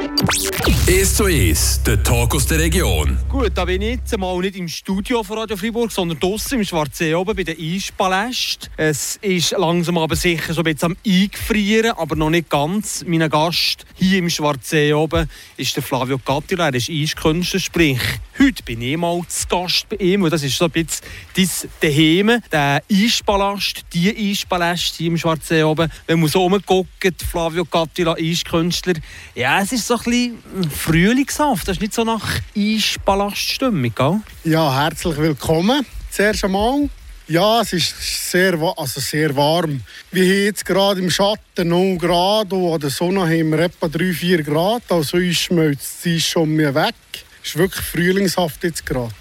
Thank you. 1 zu 1, der Talk aus der Region. Gut, da bin ich jetzt mal nicht im Studio von Radio Freiburg, sondern draußen im Schwarzsee oben bei den Eispalästen. Es ist langsam aber sicher so ein bisschen am Eingefrieren, aber noch nicht ganz. Mein Gast hier im Schwarzsee oben ist der Flavio Gattila, er ist Eiskünstler, sprich, heute bin ich mal zu Gast bei ihm und das ist so ein bisschen dein Daheim, der Eispalast, die Eispalast hier im Schwarzsee oben. Wenn man so rumguckt, Flavio Gattila, Eiskünstler, ja, es ist so ein bisschen Frühlingshaft, das ist nicht so nach Eispalaststimmung, gell? Ja, herzlich willkommen. Zuerst einmal. Ja, es ist sehr, also sehr warm. Wir haben jetzt gerade im Schatten 0 Grad und an der Sonne haben wir etwa 3-4 Grad. Also ist schmilzt die schon mehr weg. Es ist wirklich frühlingshaft jetzt gerade.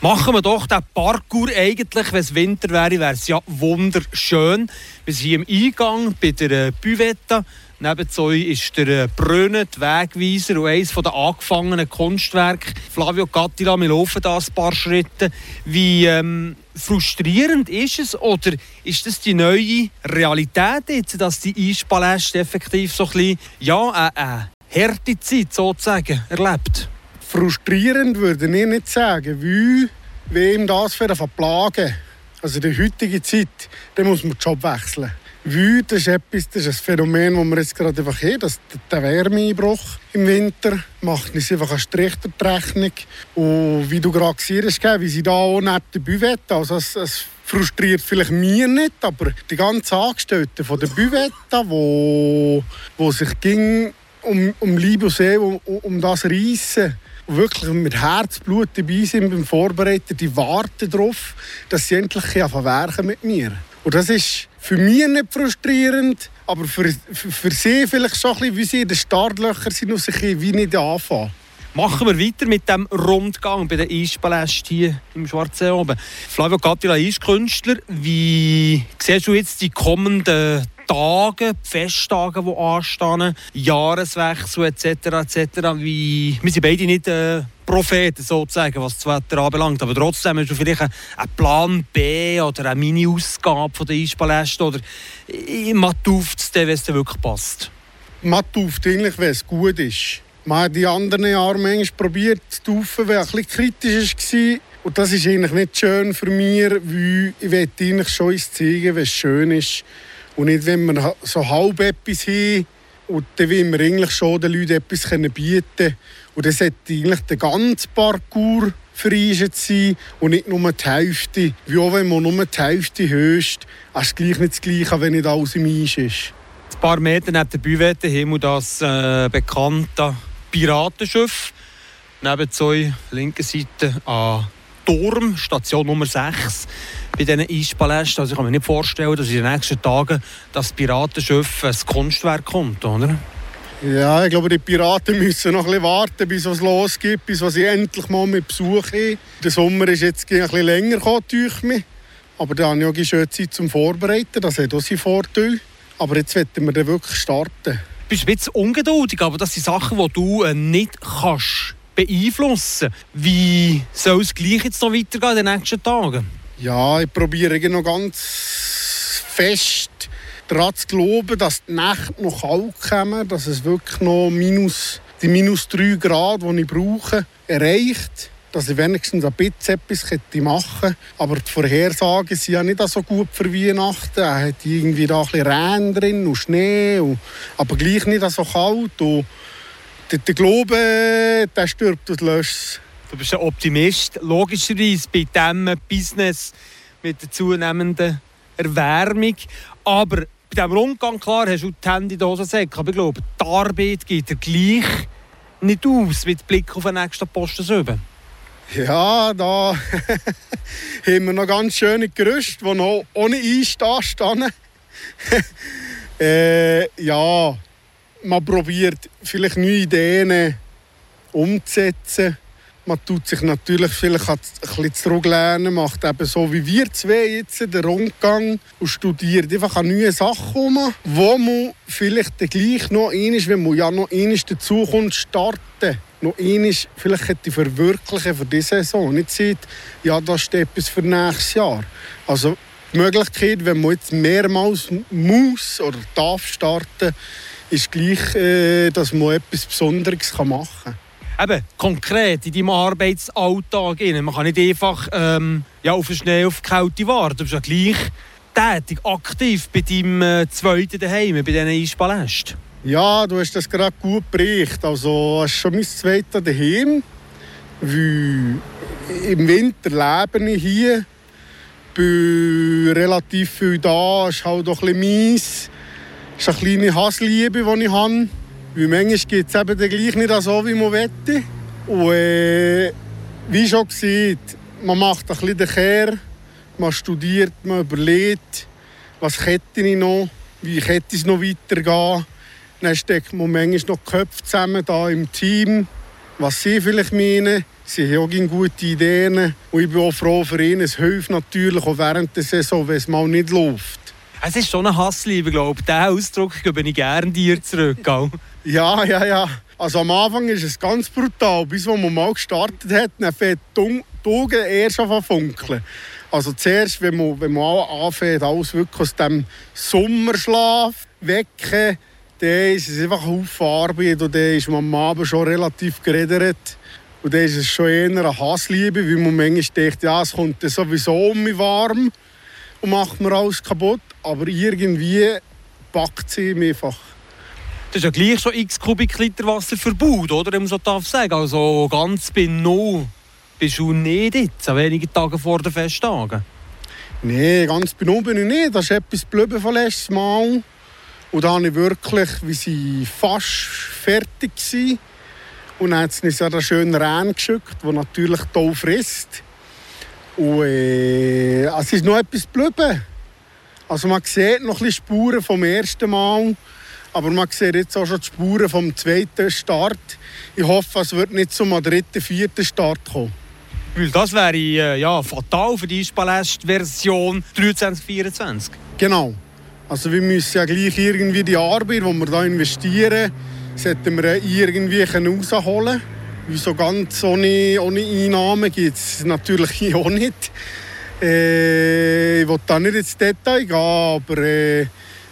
Machen wir doch den Parkour eigentlich, wenn es Winter wäre, wäre es ja wunderschön. Wir sind hier im Eingang bei der äh, Büvetta. Neben euch ist der äh, Brunnen, der Wegweiser und eines der angefangenen Kunstwerke. Flavio Gattila, wir laufen da ein paar Schritte. Wie ähm, frustrierend ist es oder ist das die neue Realität jetzt, dass die Eispaläste effektiv so ein bisschen, ja, eine, eine harte Zeit sozusagen erlebt? Frustrierend würde ich nicht sagen, wie wem das für eine Verplage. Also der heutigen Zeit, da muss man den Job wechseln. Wüte ist etwas, das ist ein Phänomen, das wir jetzt gerade einfach haben. Das, der Wärmeeinbruch im Winter macht uns einfach eine Strich durch die Rechnung. Und wie du gerade gesehen hast, wie sie da auch nette Büvette, also es, es frustriert vielleicht mir nicht, aber die ganzen Angestellten von der Büvette, wo, wo sich ging um, um Liebe und See, um, um das reissen, wirklich mit Herzblut dabei sind beim Vorbereiten, die warten darauf, dass sie endlich verwerken mit mir. Und das ist für mich nicht frustrierend, aber für, für, für sie vielleicht so ein bisschen, wie sie in den Startlöchern sind und sich wie nicht anfangen. Machen wir weiter mit dem Rundgang bei den Eispalästen hier im Schwarzsee oben. Flavio Gattila, Eiskünstler, wie siehst du jetzt die kommenden Tage, die Festtage, die anstehen, Jahreswechsel etc. etc. Wie, wir sind beide nicht äh, Propheten sozusagen, was das Wetter anbelangt, aber trotzdem hast du vielleicht einen Plan B oder eine Mini-Ausgabe der Eispaläste oder tauft es wenn es wirklich passt? Man tauft eigentlich, wenn es gut ist. Man hat die anderen Jahre manchmal probiert zu taufen, wenn es bisschen kritisch war. Und das ist eigentlich nicht schön für mich, weil ich eigentlich schon zeigen, wenn es schön ist. Und nicht, wenn wir so halb etwas haben und dann will wir eigentlich schon den Leuten etwas bieten können. Und dann sollte eigentlich der ganze Parcours vereint sein und nicht nur die Hälfte. Wie auch wenn man nur die Hälfte höchst, ist es gleich nicht das Gleiche, wenn nicht alles im Eis ist. Ein paar Meter neben der Büvette haben wir das äh, bekannte Piratenschiff. Neben zwei linken Seite an Turm, Station Nummer 6 bei diesen Eispalästen. Also ich kann mir nicht vorstellen, dass in den nächsten Tagen das Piratenschiff ein Kunstwerk kommt, oder? Ja, ich glaube, die Piraten müssen noch ein bisschen warten, bis es losgeht, bis sie endlich mal mit Besuch haben. Der Sommer ist jetzt ein bisschen länger gekommen, aber da habe ich auch schöne Zeit zum Vorbereiten. Das hat auch seinen Vorteil. Aber jetzt wollen wir dann wirklich starten. Du bist ein bisschen ungeduldig, aber das sind Sachen, die du äh, nicht kannst beeinflussen. Wie soll es gleich jetzt noch weitergehen in den nächsten Tagen? Ja, ich probiere noch ganz fest daran zu glauben, dass die Nächte noch kalt kommen, dass es wirklich noch minus, die minus 3 Grad, die ich brauche, erreicht. Dass ich wenigstens ein bisschen etwas machen könnte. Aber die Vorhersagen sind ja nicht so gut für Weihnachten. Er hat irgendwie da ein bisschen Regen drin und Schnee, und, aber gleich nicht so kalt. Und der, der Glaube, der stirbt und löscht Du bist ein Optimist. Logischerweise bei diesem Business mit der zunehmenden Erwärmung. Aber bei diesem Rundgang, klar, hast du die Hände in der Hose Aber ich glaube, die Arbeit geht dir gleich nicht aus mit Blick auf den nächsten Posten Söben. Ja, da haben wir noch ganz schöne Gerüste, die noch ohne da stehen. äh, ja, man probiert vielleicht neue Ideen umzusetzen man tut sich natürlich vielleicht ein bisschen zurücklernen, macht eben so wie wir zwei jetzt den Rundgang und studiert einfach an neue Sachen um, wo man vielleicht gleich noch einmal, wenn man ja noch einmal dazukommt, starten noch einmal vielleicht hätte verwirklichen für diese Saison. Nicht sieht, ja, das steht etwas für nächstes Jahr. Also die Möglichkeit, wenn man jetzt mehrmals muss oder darf starten, ist gleich, äh, dass man etwas Besonderes machen kann. Eben, konkret in deinem Arbeitsalltag. Man kann nicht einfach ähm, ja, auf Schnee, auf die Kälte warten. Du bist ja gleich tätig, aktiv bei deinem äh, zweiten daheim, bei diesen Eispalästen. Ja, du hast das gerade gut berichtet. Also, es ist schon mein zweiter daheim. Im Winter lebe ich hier. Bin relativ viel da. Es ist halt auch ein bisschen mies. Es ist eine kleine Hassliebe, die ich habe. Weil manchmal geht es eben gleich nicht so, wie man möchte. Und äh, wie schon gesagt, man macht ein bisschen den Kehr. Man studiert, man überlegt, was hätte ich noch, wie hätte es noch weitergehen. Dann steckt man manchmal noch die Köpfe zusammen da im Team, was sie vielleicht meinen. Sie haben auch gute Ideen. Und ich bin auch froh für ihn. Es hilft natürlich auch während der Saison, wenn es mal nicht läuft. Es ist schon eine Hassliebe, glaube ich. Diesen Ausdruck gebe ich gerne dir zurück. Ja, ja, ja. Also am Anfang ist es ganz brutal. Bis man mal gestartet hat, dann fängt die Augen erst an funkeln. Also zuerst, wenn man, wenn man anfängt, alles wirklich aus dem Sommerschlaf wecken, dann ist es einfach eine Arbeit und dann ist man am Abend schon relativ geredet. Und dann ist es schon eher eine Hassliebe, weil man manchmal denkt, ja, es kommt sowieso um mich warm und macht mir alles kaputt. Aber irgendwie packt sie mich einfach. Das ist ja gleich schon x Kubikliter Wasser verbaut, oder? Wenn man so darf sagen. Also ganz bei Null bist du nicht jetzt, an wenigen Tagen vor den Festtagen? Nein, ganz bei Null bin ich nicht. Das ist etwas geblieben von letztes Mal. Und da habe ich wirklich, wie sie fast fertig waren. Und dann hat es uns einen schönen Rennen geschickt, der natürlich toll frisst. Und äh, es ist noch etwas geblieben. Also man sieht noch ein Spuren vom ersten Mal. Aber man sieht jetzt auch schon die Spuren vom zweiten Start. Ich hoffe, es wird nicht zum dritten, vierten Start kommen. Weil das wäre äh, ja, fatal für die Spalest-Version 2324. Genau. Also wir müssen ja gleich irgendwie die Arbeit, die wir hier investieren, sollten wir irgendwie rausholen Weil so ganz ohne, ohne Einnahmen gibt es natürlich auch nicht. Äh, ich will da nicht ins Detail gehen, aber äh,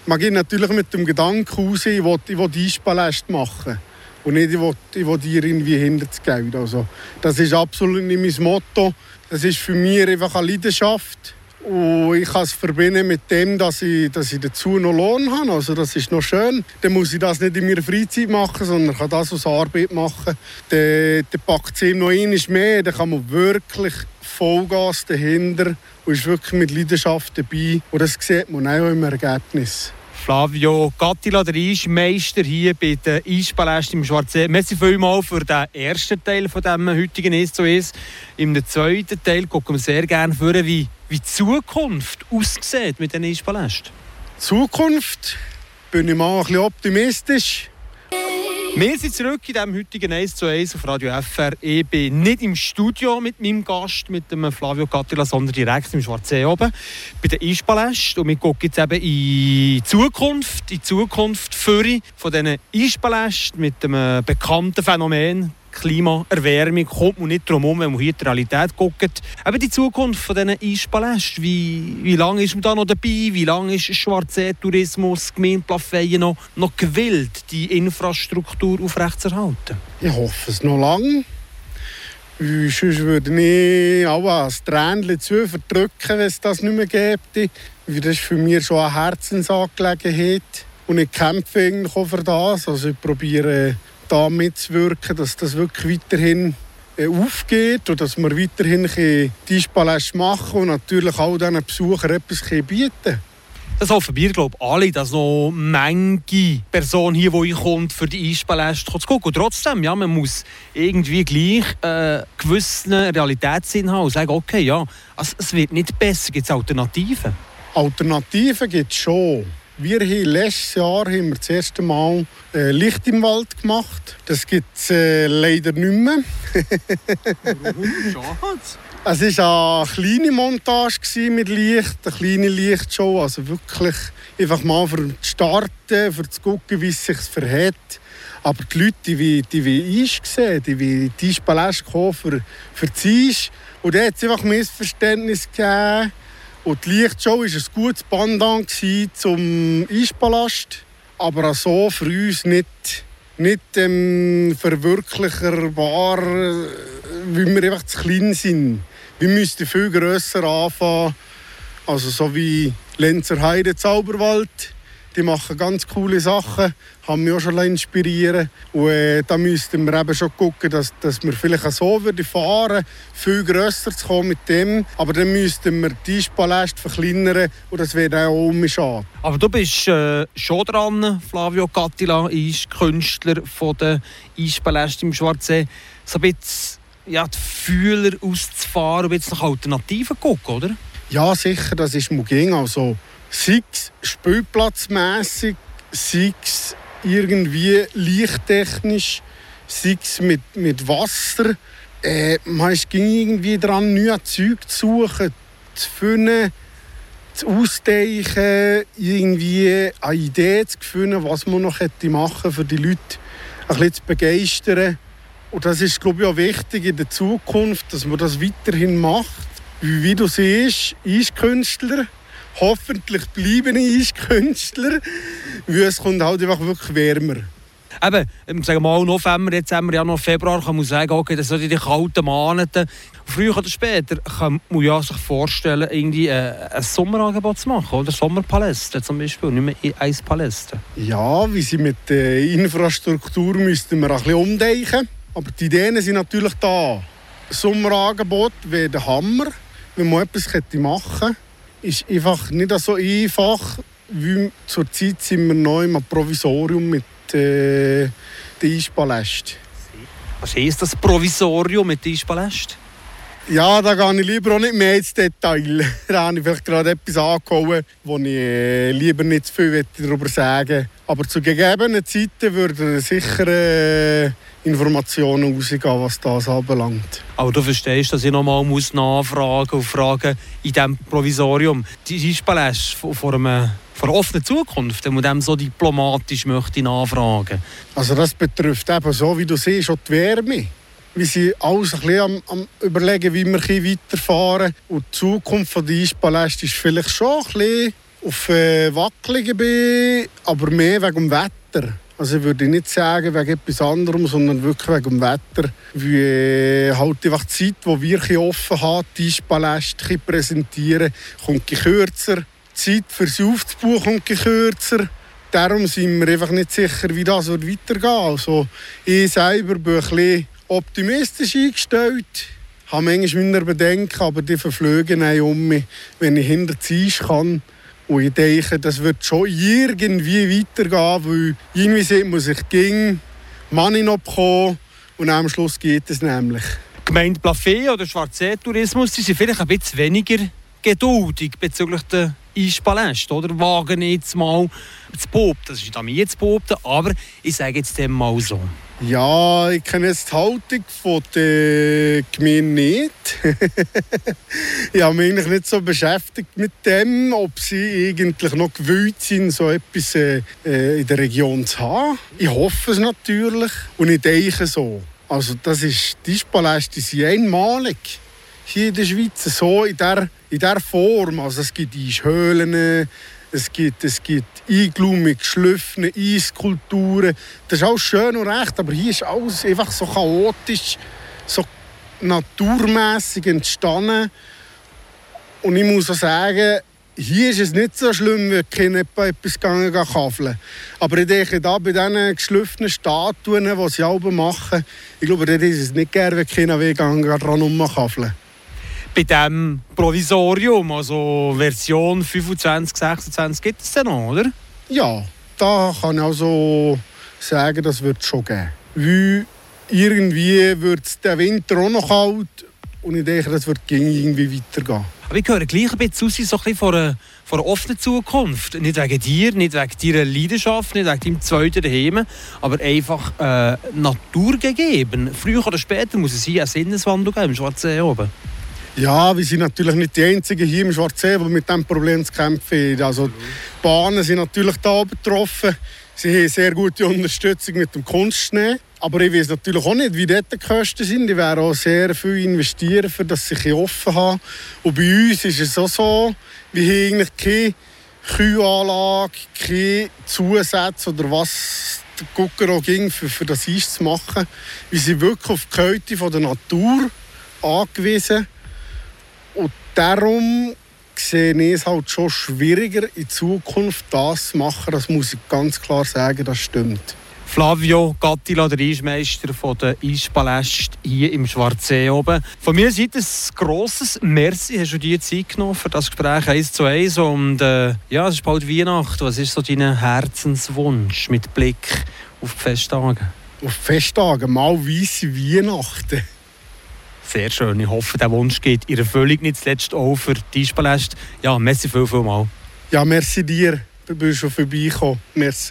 man geht natürlich mit dem Gedanken raus, ich will, ich will Eispalast machen. Und nicht, ich will, ich will dir irgendwie hinter das Geld. Also, das ist absolut nicht mein Motto. Das ist für mich einfach eine Leidenschaft. Und ich kann es verbinden mit dem, dass ich, dass ich dazu noch Lohn habe. Also das ist noch schön. Dann muss ich das nicht in meiner Freizeit machen, sondern kann das als Arbeit machen. Dann, dann packt es ihm noch einmal mehr. Dann kann man wirklich Vollgas dahinter und ist wirklich mit Leidenschaft dabei. Und das sieht man auch im Ergebnis. Flavio Gattila, der Eismeister hier bei den Eispalästen im Schwarzsee. Merci vielmals für den ersten Teil von diesem heutigen «Es zu Es». Im zweiten Teil gucken wir sehr gerne vor, wie, wie die Zukunft aussieht mit den Eispalästen. Zukunft? Bin ich mal ein bisschen optimistisch. Wir sind zurück in diesem heutigen 1 zu 1 auf Radio FR. Ich bin nicht im Studio mit meinem Gast, mit dem Flavio Cattila, sondern direkt im Schwarzsee oben bei der Eispaläst. Und wir gucken jetzt eben in die Zukunft, in die Zukunft von diesen Eispalästen mit dem bekannten Phänomen Klimaerwärmung kommt man nicht drum herum, wenn man hier die Realität guckt. Aber die Zukunft von diesen Eispalästen, wie, wie lange ist man da noch dabei? Wie lange ist Schwarzsee-Tourismus, Gemeinde Plafeyen noch, noch gewillt, die Infrastruktur aufrechtzuerhalten? Ich hoffe es noch lange. Sonst würde ich auch das Tränchen zu verdrücken, wenn es das nicht mehr gäbe. Das ist für mich schon eine Herzensangelegenheit. Und ich kämpfe für das. Also ich probiere da mitzuwirken, dass das wirklich weiterhin äh, aufgeht und dass wir weiterhin die Paläste machen und natürlich auch diesen Besuchern etwas bieten das hoffen wir, glaube ich, alle, dass noch manche Person hier, die kommt, für die Eispaläste zu gucken. Und trotzdem, ja, man muss irgendwie gleich äh, gewissen Realitätssinn haben und sagen, okay, ja, also, es wird nicht besser. Gibt es Alternativen? Alternativen gibt es schon. Wir haben letztes Jahr haben wir das erste Mal äh, Licht im Wald gemacht. Das gibt es äh, leider nicht mehr. es war eine kleine Montage mit Licht, eine kleine Lichtshow. Also wirklich einfach mal für zu starten, für zu gucken, wie es sich verhält. Aber die Leute, die, die wie Eis sehen, die wie die Eispalast kommen für, für das Eis. Und da hat es einfach Missverständnis gegeben und die Lichtshow war ein gutes Pendant zum Eispalast. aber auch so für uns nicht, nicht ähm, verwirklichbar, weil wir einfach zu klein sind. Wir müssten viel grösser anfangen, also so wie Lenzer Heide Zauberwald die machen ganz coole Sachen, haben mich auch schon inspirieren Und äh, da müssten wir eben schon gucken, dass, dass wir vielleicht auch so würden fahren viel grösser zu kommen mit dem. Aber dann müssten wir die Eispaläste verkleinern und das wäre auch um schade. Aber du bist äh, schon dran, Flavio Cattila, Künstler von der Eispaläste im Schwarzsee. So ein bisschen ja, die Fühler auszufahren und jetzt nach Alternativen gucken, oder? Ja, sicher, das ist mir ging. Also, sei es spielplatzmässig, sei es irgendwie lichttechnisch, sei es mit, mit Wasser. Äh, man ist irgendwie dran, neue Zeug zu suchen, zu finden, zu ausdenken, irgendwie eine Idee zu finden, was man noch hätte machen für die Leute ein bisschen zu begeistern. Und das ist, glaube ich, auch wichtig in der Zukunft, dass man das weiterhin macht. Wie, wie du siehst, ist Künstler hoffentlich bleiben ich Künstler, weil es kommt halt einfach wirklich wärmer. Eben, sagen mal November, jetzt haben wir ja noch Februar, kann man sagen, okay, das sind die kalten Monate. Früher oder später kann man ja sich vorstellen, irgendwie äh, ein Sommerangebot zu machen, oder Sommerpaläste zum Beispiel, nicht mehr Eispaläste. Ja, wie sie mit der Infrastruktur müssten wir ein bisschen umdenken. Aber die Ideen sind natürlich da. Sommerangebot wäre der Hammer, wenn man etwas machen könnte ist einfach nicht so einfach, wie zurzeit sind wir neu im Provisorium mit äh, den Eispalästen. Was ist das Provisorium mit den Eispalästen? Ja, da gehe ich lieber auch nicht mehr ins Detail. da habe ich vielleicht gerade etwas angehauen, wo ich äh, lieber nicht zu viel darüber sagen will. Aber zu gegebenen Zeiten würde sicher äh, Informationen rausgehen, was das anbelangt. Aber du verstehst, dass ich nochmal nachfragen und fragen in diesem Provisorium. Die Eispaläste vor einer, offenen Zukunft, wenn man dem so diplomatisch möchte nachfragen Also das betrifft eben so, wie du siehst, auch die Wärme. Wir sind alles ein bisschen am, am überlegen, wie wir weiterfahren Und die Zukunft der Eispaläste ist vielleicht schon ein bisschen auf äh, wackeligen aber mehr wegen dem Wetter. Also ich würde nicht sagen wegen etwas anderem, sondern wirklich wegen dem Wetter. Wie äh, halt einfach die Zeit, die wir offen haben, die Eispaläste präsentieren, kommt kürzer. Die Zeit für das Aufzubuchen kommt kürzer. Darum sind wir einfach nicht sicher, wie das weitergehen wird. Also ich selber bin ein bisschen optimistisch eingestellt. Ich habe manchmal meine Bedenken, aber die verfliegen um mich, wenn ich hinter die Eis kann. Und ich denke, das wird schon irgendwie weitergehen, weil irgendwie sieht man sich ging, Money noch bekommen und am Schluss geht es nämlich. Die Gemeinde Plafé oder Schwarzsee-Tourismus sind vielleicht ein bisschen weniger geduldig bezüglich der Eispaläste, oder? Wagen jetzt mal zu behaupten. Das ist an mir zu behaupten, aber ich sage jetzt dem mal so. Ja, ich kenne jetzt die Haltung von der Gemeinde nicht. ich habe mich eigentlich nicht so beschäftigt mit dem, ob sie eigentlich noch gewillt sind, so etwas äh, äh, in der Region zu haben. Ich hoffe es natürlich und ich denke so. Also das ist, die Paläste sind einmalig hier in der Schweiz, so in dieser, in dieser Form. Also es gibt Höhlen, es gibt, es gibt Iglu mit Eiskulturen. Das ist alles schön und recht, aber hier ist alles einfach so chaotisch, so naturmäßig entstanden. Und ich muss auch sagen, hier ist es nicht so schlimm, wenn Kinder etwas gegangen kafeln. Aber ich denke, da bei diesen geschliffenen Statuen, die sie alle machen, ich glaube, dort ist es nicht gerne, wenn Kinder dran rumkafeln bei diesem Provisorium, also Version 25, 26, gibt es den noch, oder? Ja, da kann ich also sagen, das wird es schon geben. Weil irgendwie wird es den Winter auch noch kalt und ich denke, das wird irgendwie weitergehen. Aber ich höre gleich ein bisschen aus, so ein von einer, von einer offenen Zukunft. Nicht wegen dir, nicht wegen deiner Leidenschaft, nicht wegen deinem zweiten Daheim, aber einfach äh, naturgegeben. Früher oder später muss es hier einen Sinneswandel geben im Schwarzen oben. Ja, wir sind natürlich nicht die Einzigen hier im Schwarzsee, die mit diesem Problem zu kämpfen haben. Also, die Bahnen sind natürlich da betroffen. Sie haben sehr gute Unterstützung mit dem Kunstschnee. Aber ich weiß natürlich auch nicht, wie dort die Kosten sind. Die werden auch sehr viel investieren, für dass sie offen haben. Und bei uns ist es auch so, wir haben eigentlich keine Kühlanlage, keine Zusätze oder was der Gucker auch ging, für, für das Eis zu machen. Wir sind wirklich auf die Kälte der Natur angewiesen. Darum sehe ich es halt schon schwieriger, in Zukunft das zu machen. Das muss ich ganz klar sagen, das stimmt. Flavio Gattila, der Eismeister von der Eispaläste hier im Schwarzsee oben. Von mir Seite ein grosses Merci, hast du dir Zeit genommen für das Gespräch 1 zu 1. Und äh, ja, es ist bald Weihnachten. Was ist so dein Herzenswunsch mit Blick auf die Festtage? Auf die Festtage, mal weisse Weihnachten. Sehr schön. Ich hoffe, der Wunsch geht in Erfüllung nicht zuletzt auch für die Eispaläste. Ja, merci viel, viel mal. Ja, merci dir. Du bist schon vorbeigekommen. Merci.